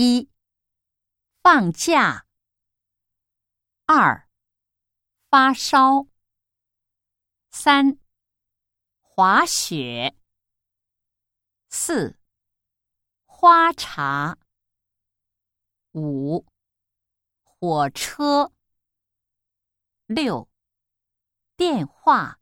一放假。二发烧。三滑雪。四花茶。五火车。六电话。